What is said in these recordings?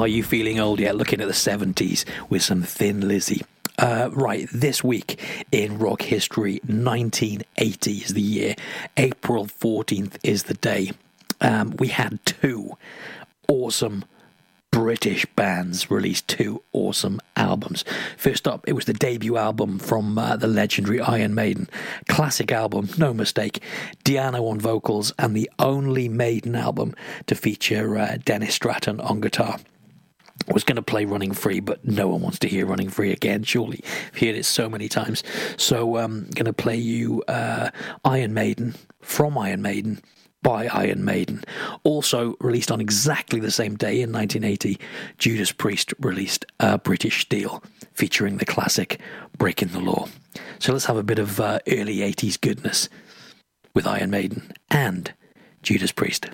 Are you feeling old yet? Looking at the 70s with some Thin Lizzy. Uh, right, this week in rock history, 1980 is the year. April 14th is the day. Um, we had two awesome British bands released two awesome albums. First up, it was the debut album from uh, the legendary Iron Maiden. Classic album, no mistake. Di'Anno on vocals, and the only Maiden album to feature uh, Dennis Stratton on guitar. Was going to play Running Free, but no one wants to hear Running Free again, surely. I've heard it so many times. So I'm um, going to play you uh, Iron Maiden from Iron Maiden by Iron Maiden. Also released on exactly the same day in 1980, Judas Priest released uh, British Steel, featuring the classic Breaking the Law. So let's have a bit of uh, early 80s goodness with Iron Maiden and Judas Priest.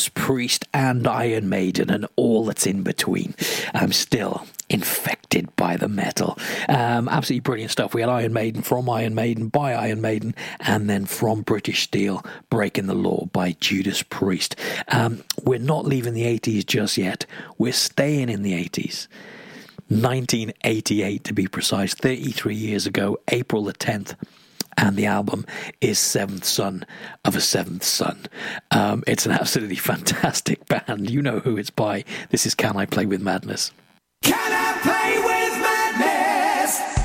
Judas Priest, and Iron Maiden, and all that's in between. I'm still infected by the metal. Um, absolutely brilliant stuff. We had Iron Maiden from Iron Maiden by Iron Maiden, and then from British Steel, Breaking the Law by Judas Priest. Um, we're not leaving the 80s just yet. We're staying in the 80s. 1988 to be precise, 33 years ago, April the 10th. And the album is Seventh Son of a Seventh Son. Um, it's an absolutely fantastic band. You know who it's by. This is Can I Play with Madness? Can I play with madness?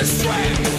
Mighty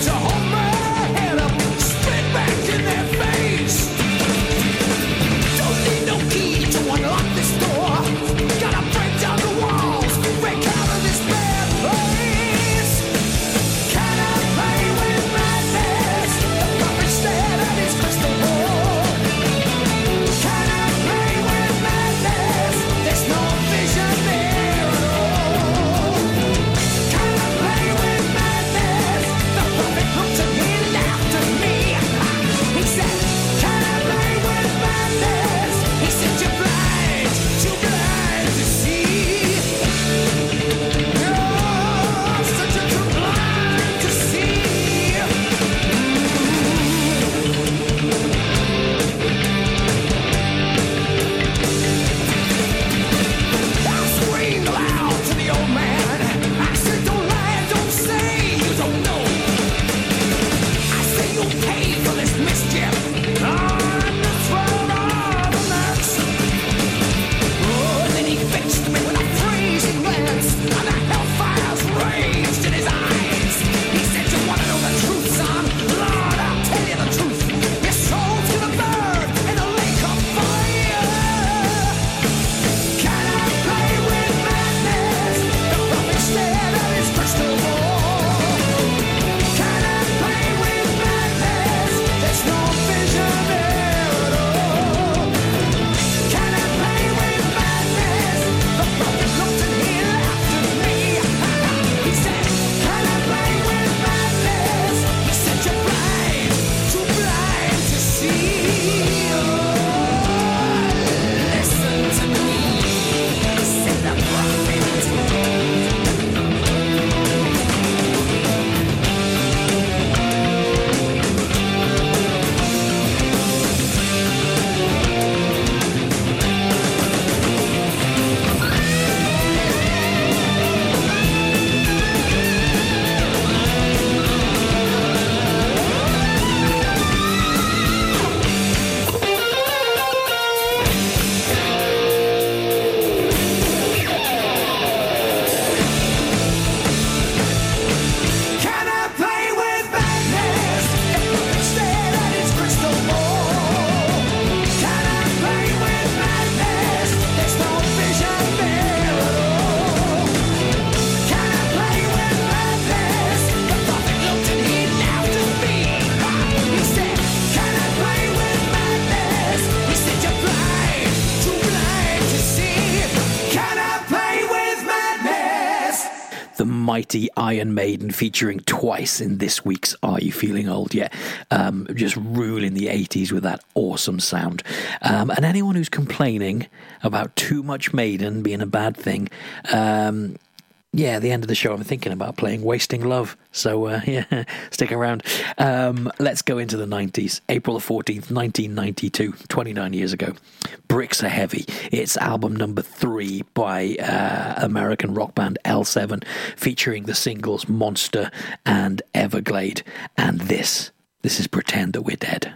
Iron Maiden featuring twice in this week's Are You Feeling Old Yet? Um, just ruling the 80s with that awesome sound. Um, and anyone who's complaining about too much Maiden being a bad thing, um, yeah, the end of the show, I'm thinking about playing Wasting Love. So, uh, yeah, stick around. Um, let's go into the 90s. April the 14th, 1992, 29 years ago. Bricks Are Heavy. It's album number three by uh, American rock band L7, featuring the singles Monster and Everglade. And this, this is Pretend That We're Dead.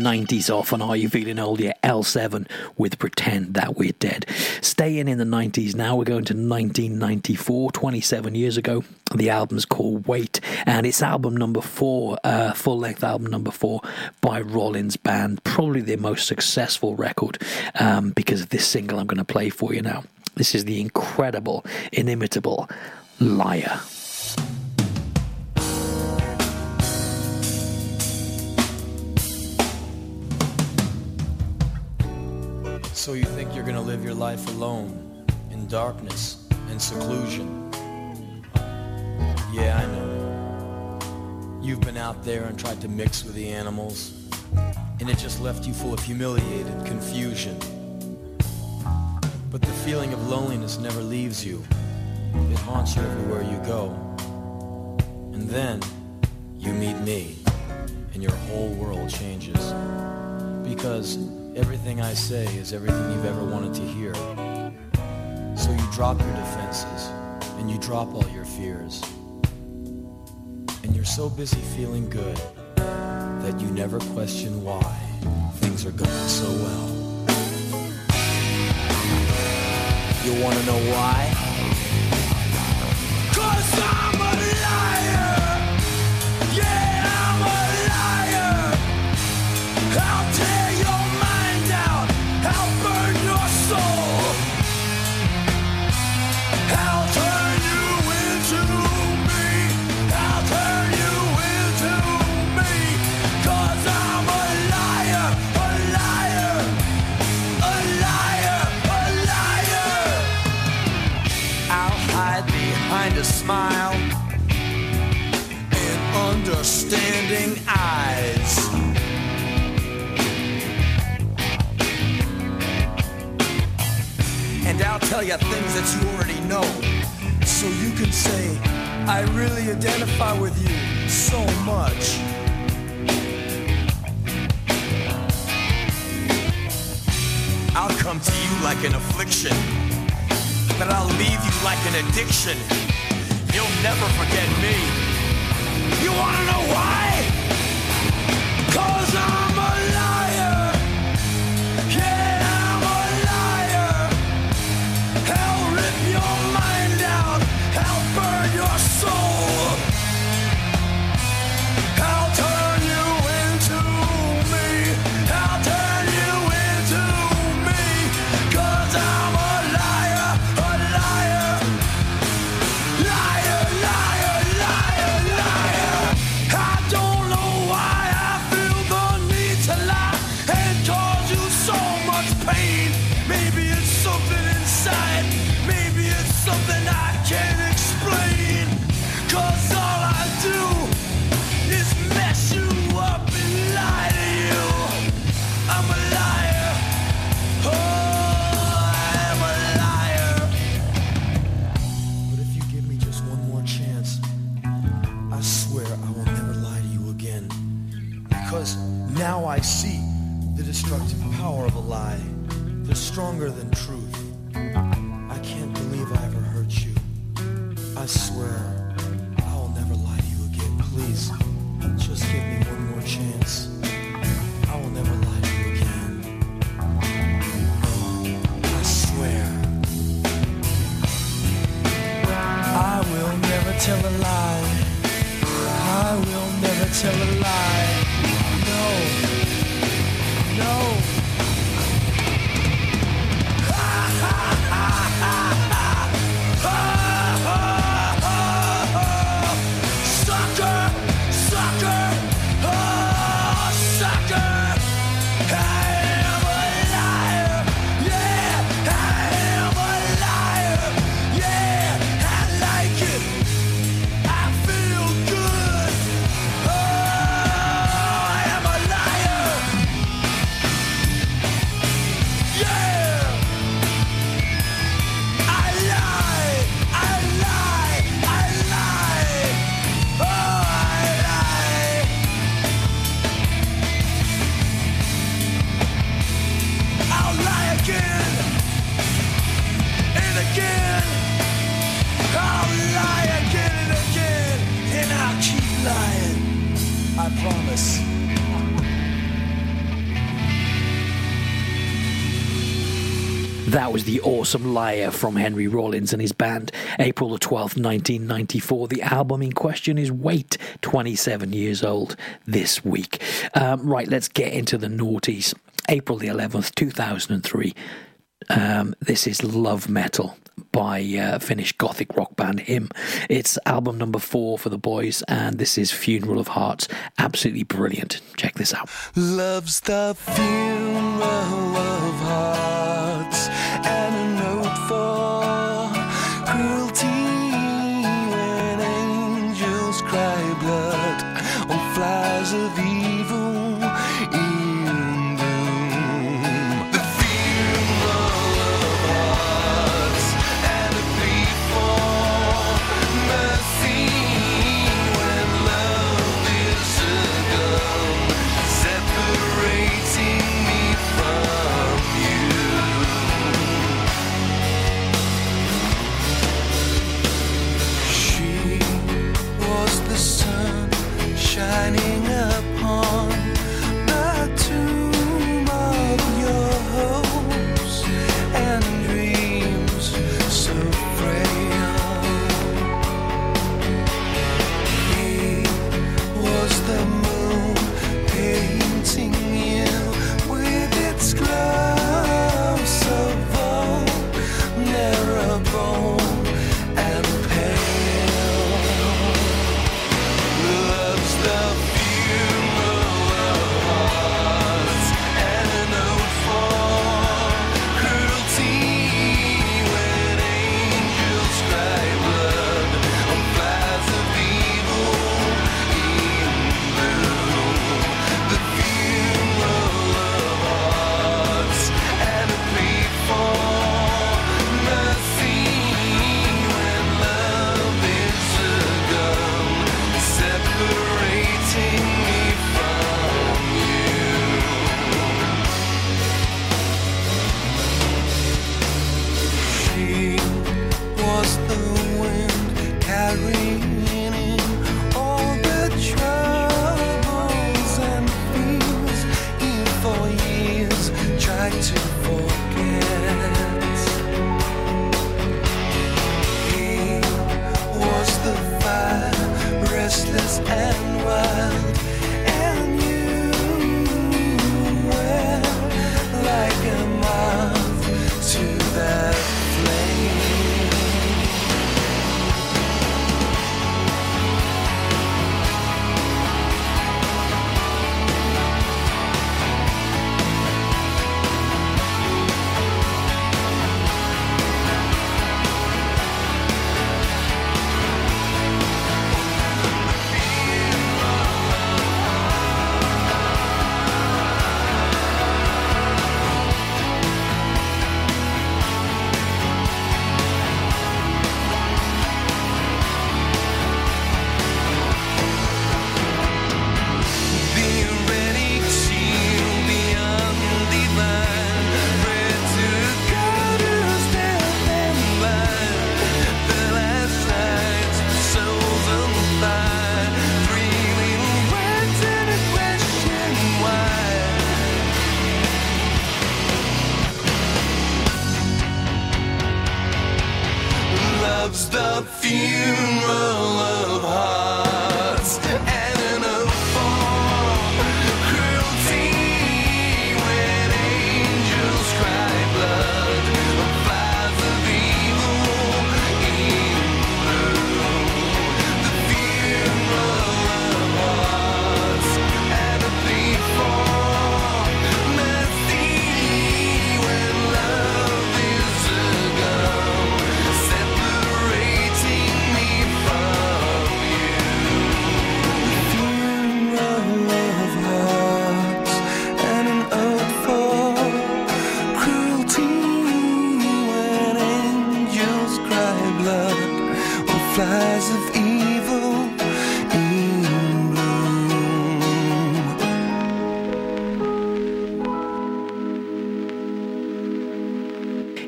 90s off on Are You Feeling Old? Yeah, L7 with Pretend That We're Dead. Staying in the 90s now, we're going to 1994, 27 years ago. The album's called Wait, and it's album number four, uh, full length album number four by Rollins Band. Probably their most successful record um, because of this single I'm going to play for you now. This is the incredible, inimitable Liar. So you think you're gonna live your life alone, in darkness and seclusion? Yeah, I know. You've been out there and tried to mix with the animals, and it just left you full of humiliated confusion. But the feeling of loneliness never leaves you. It haunts you everywhere you go. And then you meet me, and your whole world changes. Because everything I say is everything you've ever wanted to hear. So you drop your defenses, and you drop all your fears. And you're so busy feeling good that you never question why things are going so well. You wanna know why? Smile and understanding eyes. And I'll tell you things that you already know. So you can say, I really identify with you so much. I'll come to you like an affliction, but I'll leave you like an addiction. You'll never forget me. You wanna know why? Cause I'm awesome liar from Henry Rollins and his band. April the 12th, 1994. The album in question is Wait, 27 years old this week. Um, right, let's get into the noughties. April the 11th, 2003. Um, this is Love Metal by uh, Finnish gothic rock band Him. It's album number four for the boys, and this is Funeral of Hearts. Absolutely brilliant. Check this out. Love's the funeral of hearts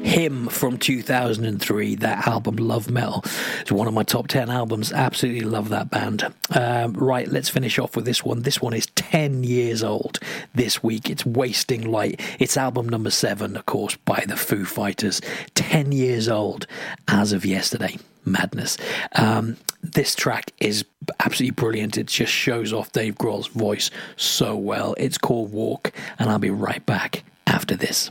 Him from 2003, that album, Love Metal. It's one of my top 10 albums. Absolutely love that band. Um, right, let's finish off with this one. This one is 10 years old this week. It's Wasting Light. It's album number seven, of course, by the Foo Fighters. 10 years old as of yesterday madness. Um, this track is absolutely brilliant. It just shows off Dave Grohl's voice so well. It's called Walk, and I'll be right back after this.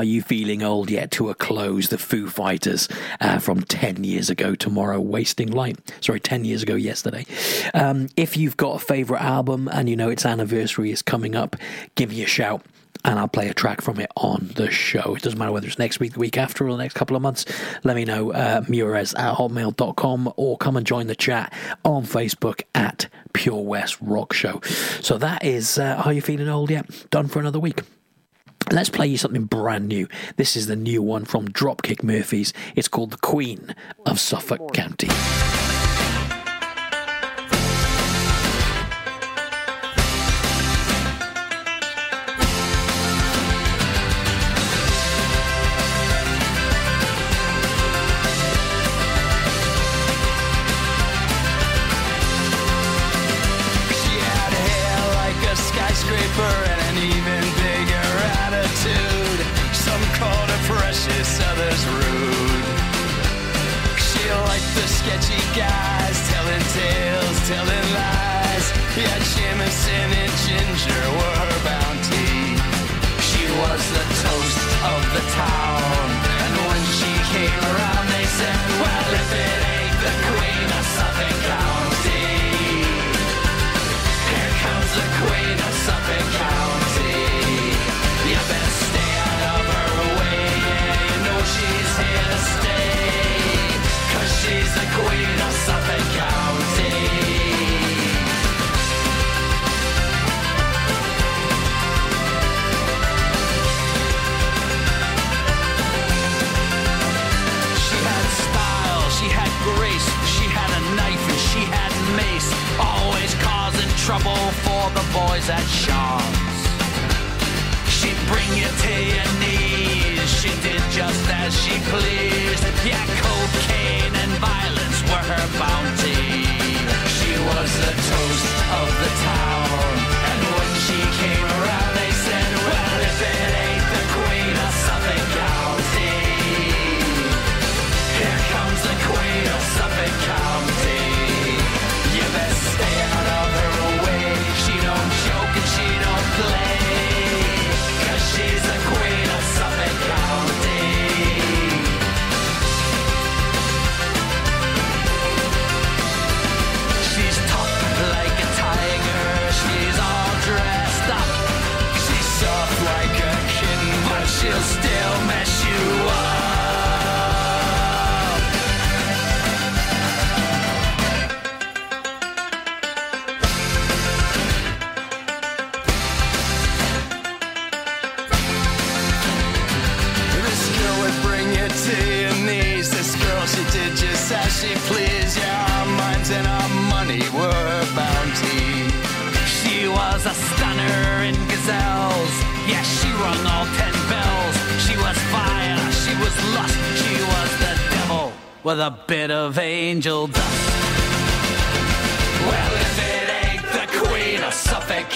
Are You Feeling Old Yet? to a close, the Foo Fighters uh, from 10 years ago tomorrow, Wasting Light. Sorry, 10 years ago yesterday. Um, if you've got a favourite album and you know its anniversary is coming up, give me a shout and I'll play a track from it on the show. It doesn't matter whether it's next week, the week after, or the next couple of months. Let me know, uh, mures at hotmail.com, or come and join the chat on Facebook at Pure West Rock Show. So that is uh, Are You Feeling Old Yet? Done for another week. Let's play you something brand new. This is the new one from Dropkick Murphys. It's called The Queen of Suffolk County. Sketchy guys telling tales, telling lies. Yeah, Jameson and Ginger were her bounty. She was the toast of the town. Trouble for the boys at Shaw's. She'd bring you to your knees, she did just as she pleased. Yeah, cocaine and violence were her bounty. She was the toast of the town. And when she came around, they said, Well, if it bit of angel dust. Well, if it ain't the queen of Suffolk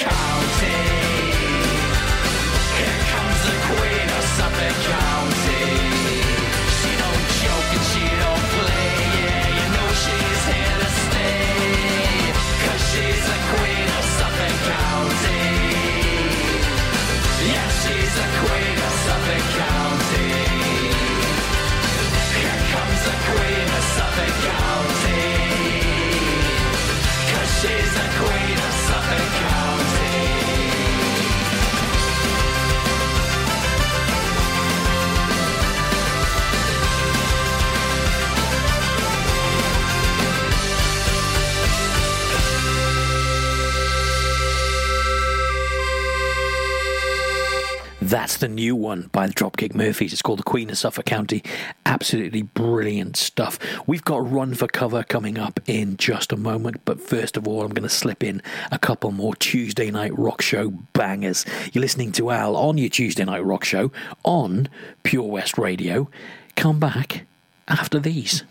That's the new one by the Dropkick Murphys. It's called The Queen of Suffolk County. Absolutely brilliant stuff. We've got Run for Cover coming up in just a moment, but first of all, I'm going to slip in a couple more Tuesday Night Rock Show bangers. You're listening to Al on your Tuesday Night Rock Show on Pure West Radio. Come back after these.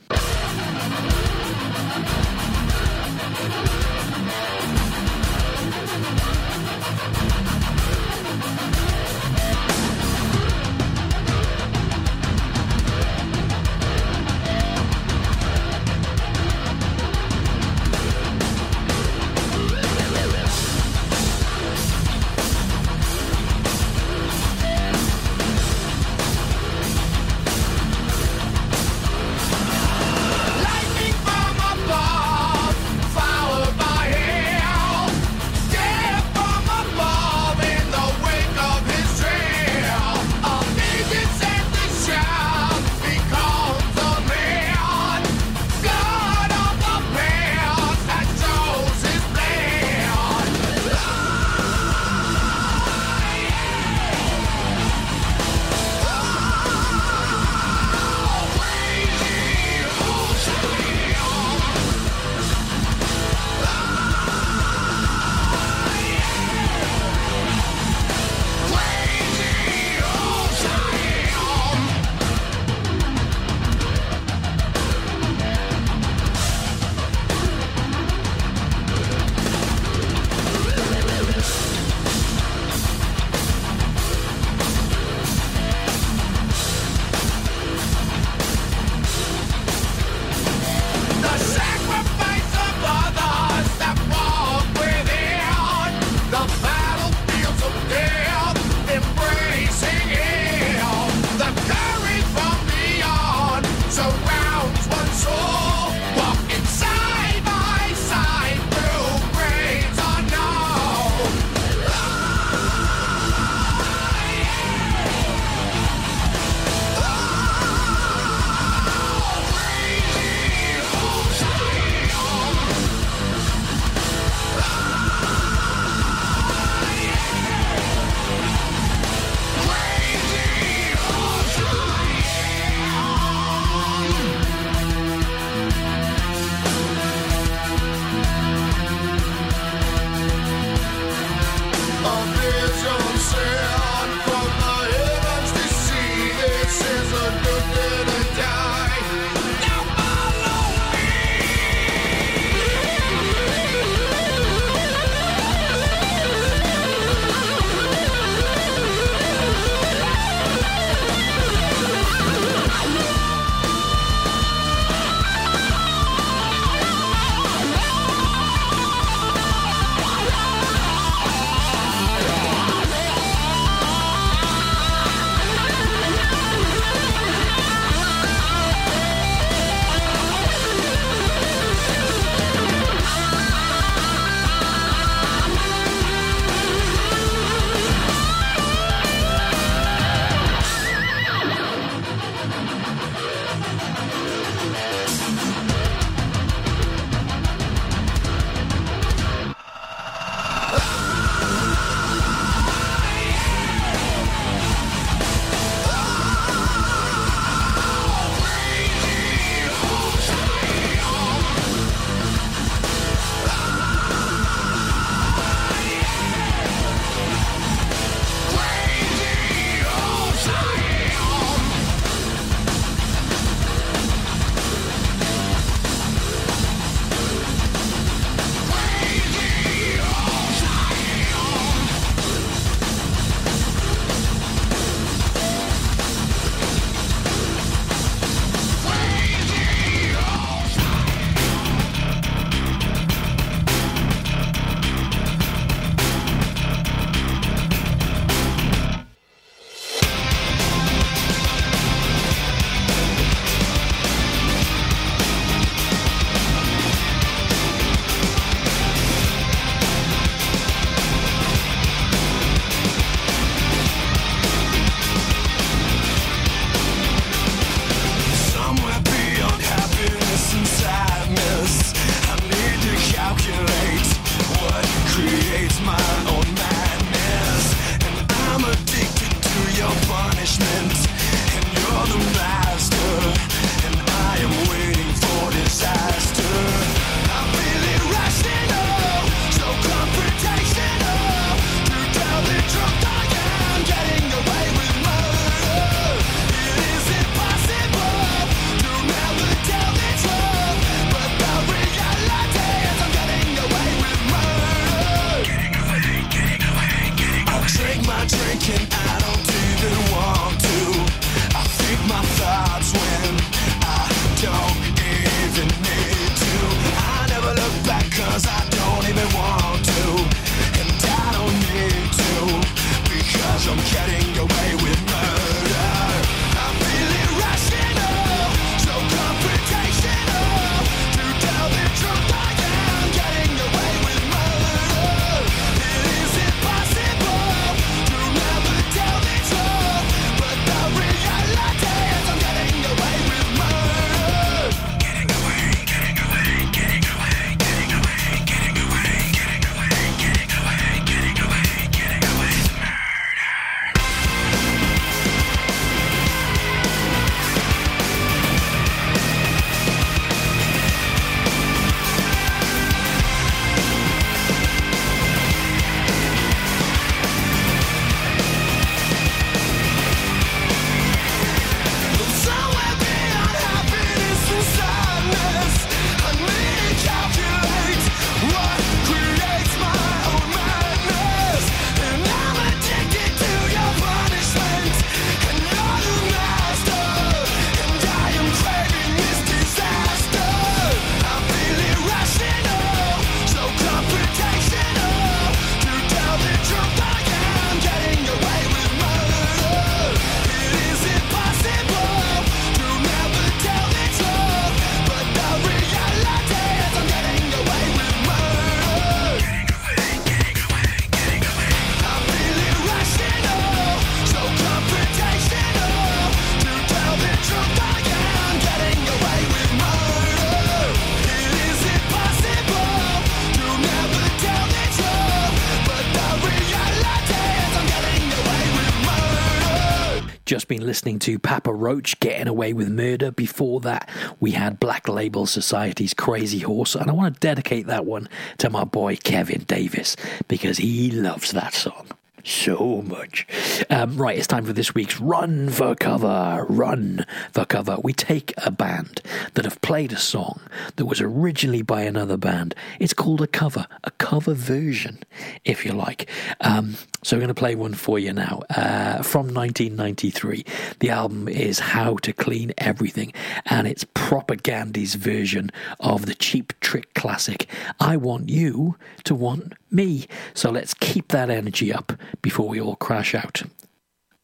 Listening to Papa Roach getting away with murder. Before that, we had Black Label Society's Crazy Horse. And I want to dedicate that one to my boy Kevin Davis because he loves that song so much. Um, right, it's time for this week's Run for Cover. Run for Cover. We take a band that have played a song that was originally by another band. It's called a cover, a cover version, if you like. Um, so I'm going to play one for you now. Uh, from 1993. The album is How to Clean Everything, and it's Propagandhi's version of the Cheap Trick classic, I Want You to Want Me. So let's keep that energy up before we all crash out.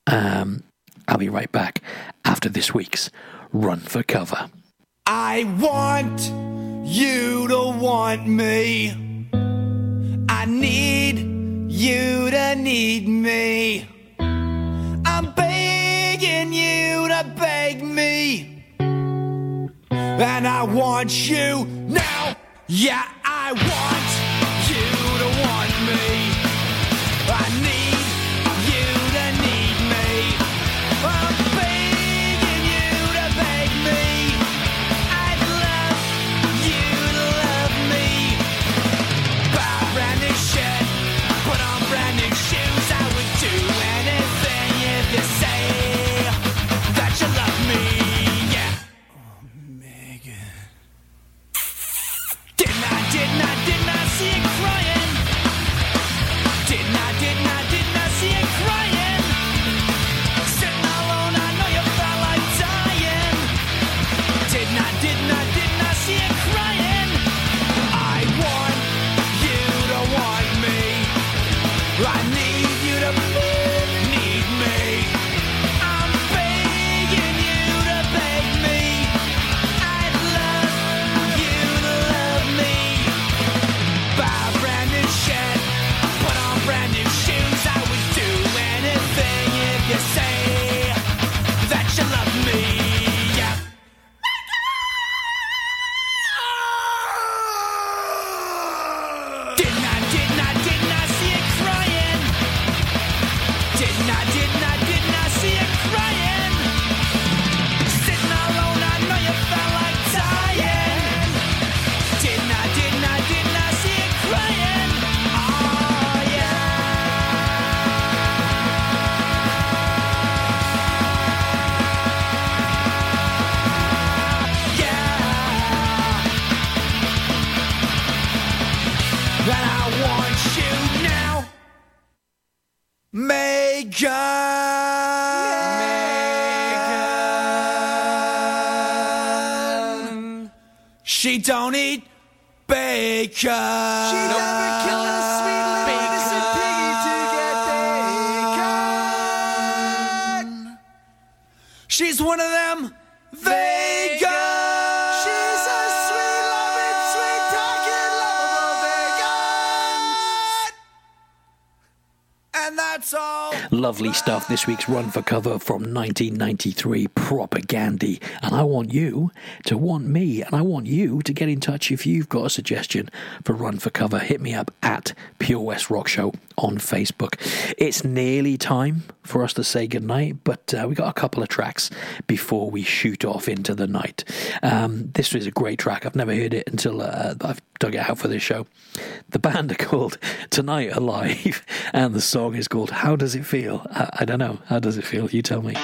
Um, I'll be right back after this week's Run for Cover. I want you to want me. I need you to need me. I'm begging you to beg me. And I want you now. Yeah, I want bacon. Lovely stuff. This week's Run for Cover from 1993, Propagandhi. And I want you to want me, and I want you to get in touch if you've got a suggestion for Run for Cover. Hit me up at Pure West Rock Show on Facebook. It's nearly time for us to say goodnight, but uh, we got a couple of tracks before we shoot off into the night. Um, this was a great track. I've never heard it until uh, I've dug it out for this show. The band are called Tonight Alive, and the song is called How Does It Feel? I, I don't know. How does it feel? You tell me.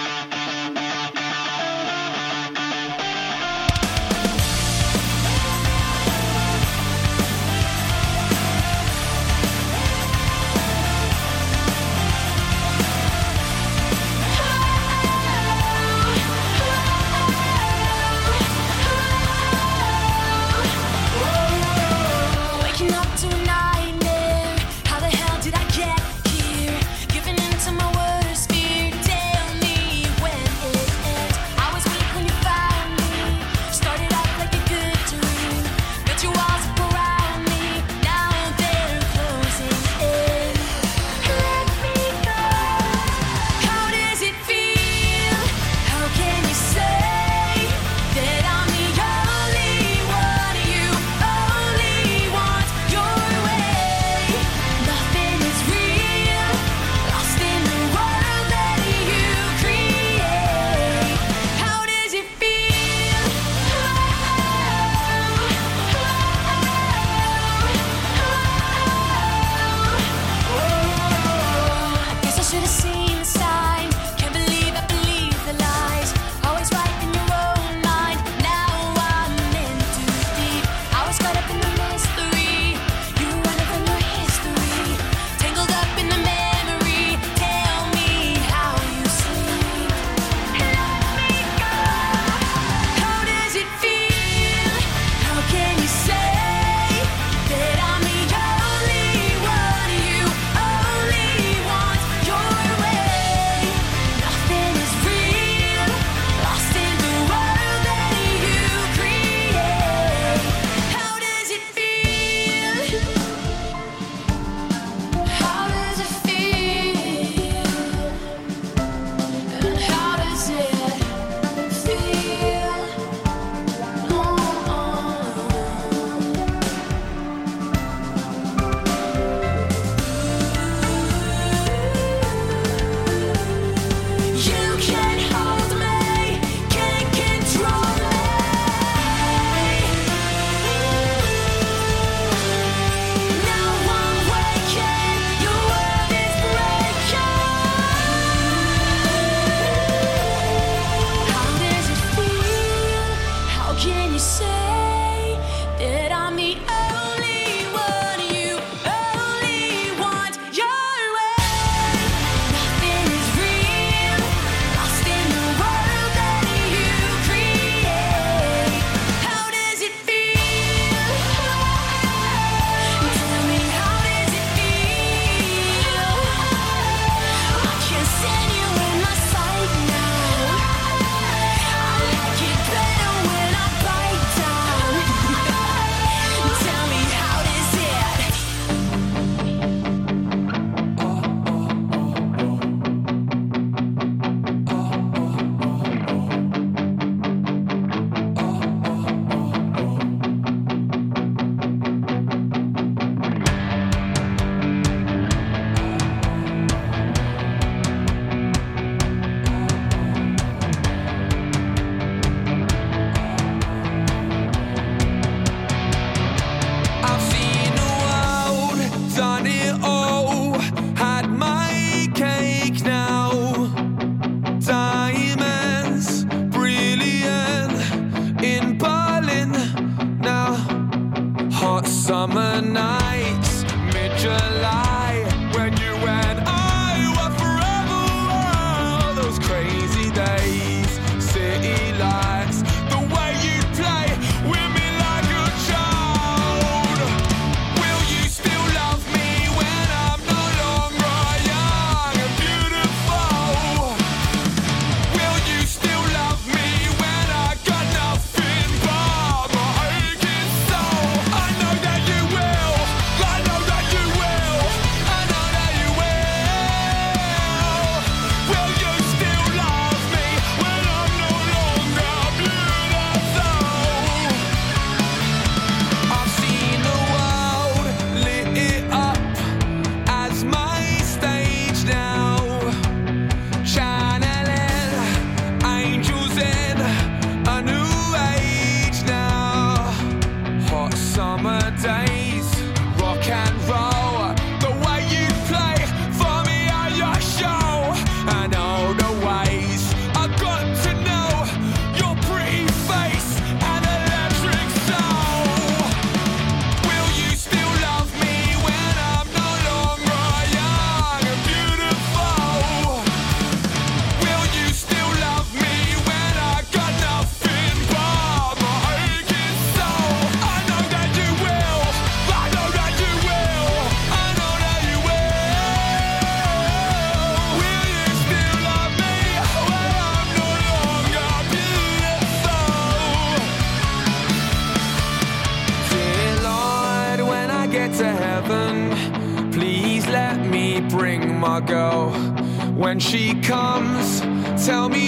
nights, mid July.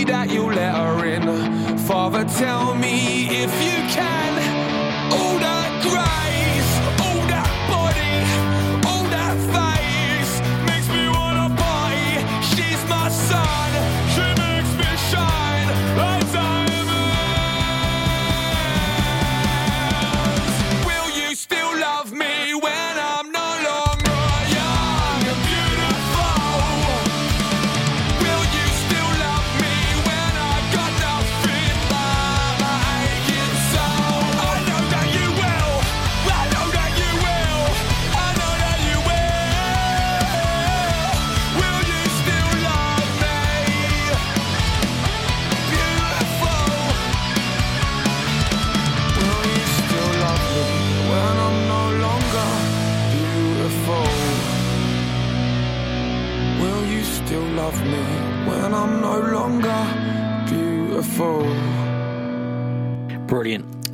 that you let her in. Father, tell me if you can.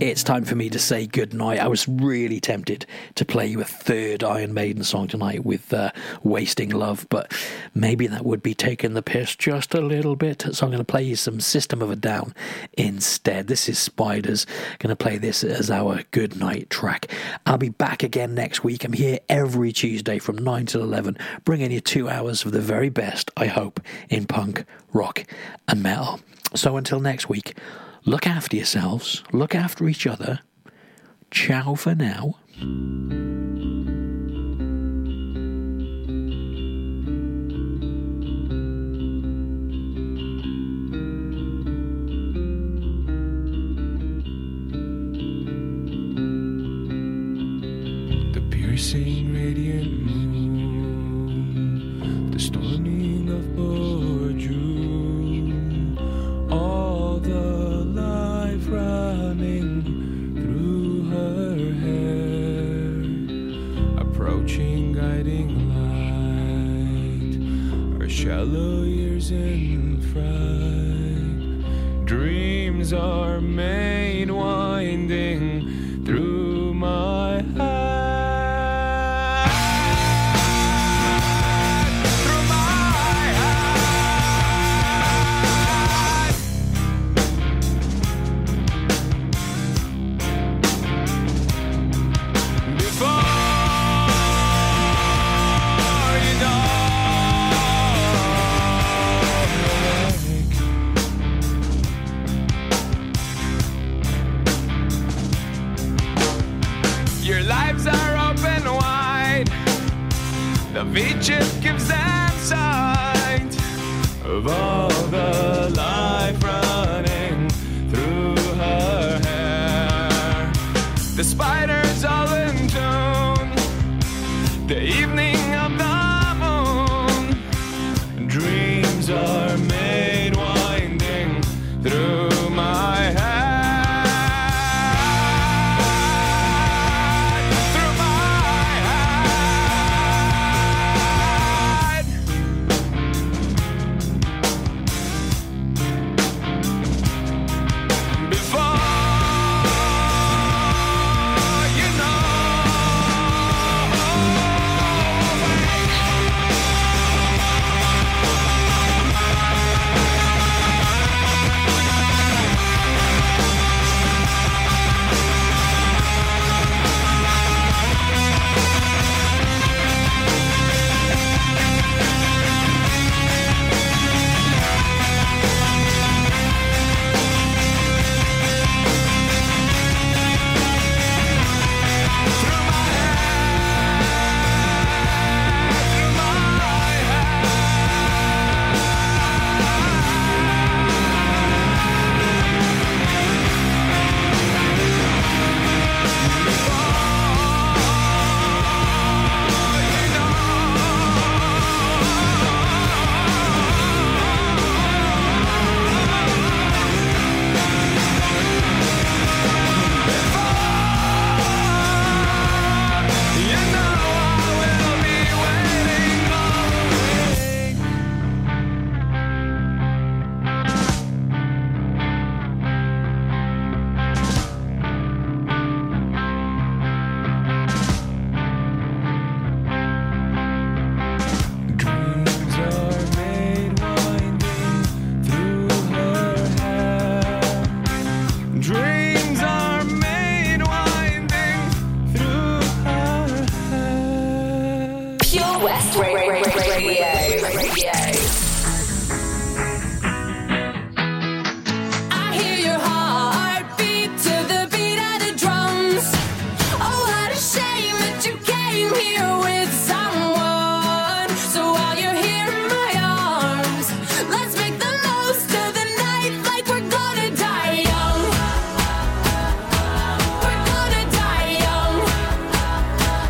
it's time for me to say goodnight. I was really tempted to play you a third Iron Maiden song tonight with uh, Wasting Love, but maybe that would be taking the piss just a little bit. So I'm going to play you some System of a Down instead. This is Spiders. Going to play this as our goodnight track. I'll be back again next week. I'm here every Tuesday from 9 till 11, bringing you two hours of the very best, I hope, in punk, rock, and metal. So until next week, Look after yourselves, look after each other. Ciao for now. piercing radiant moon. are made.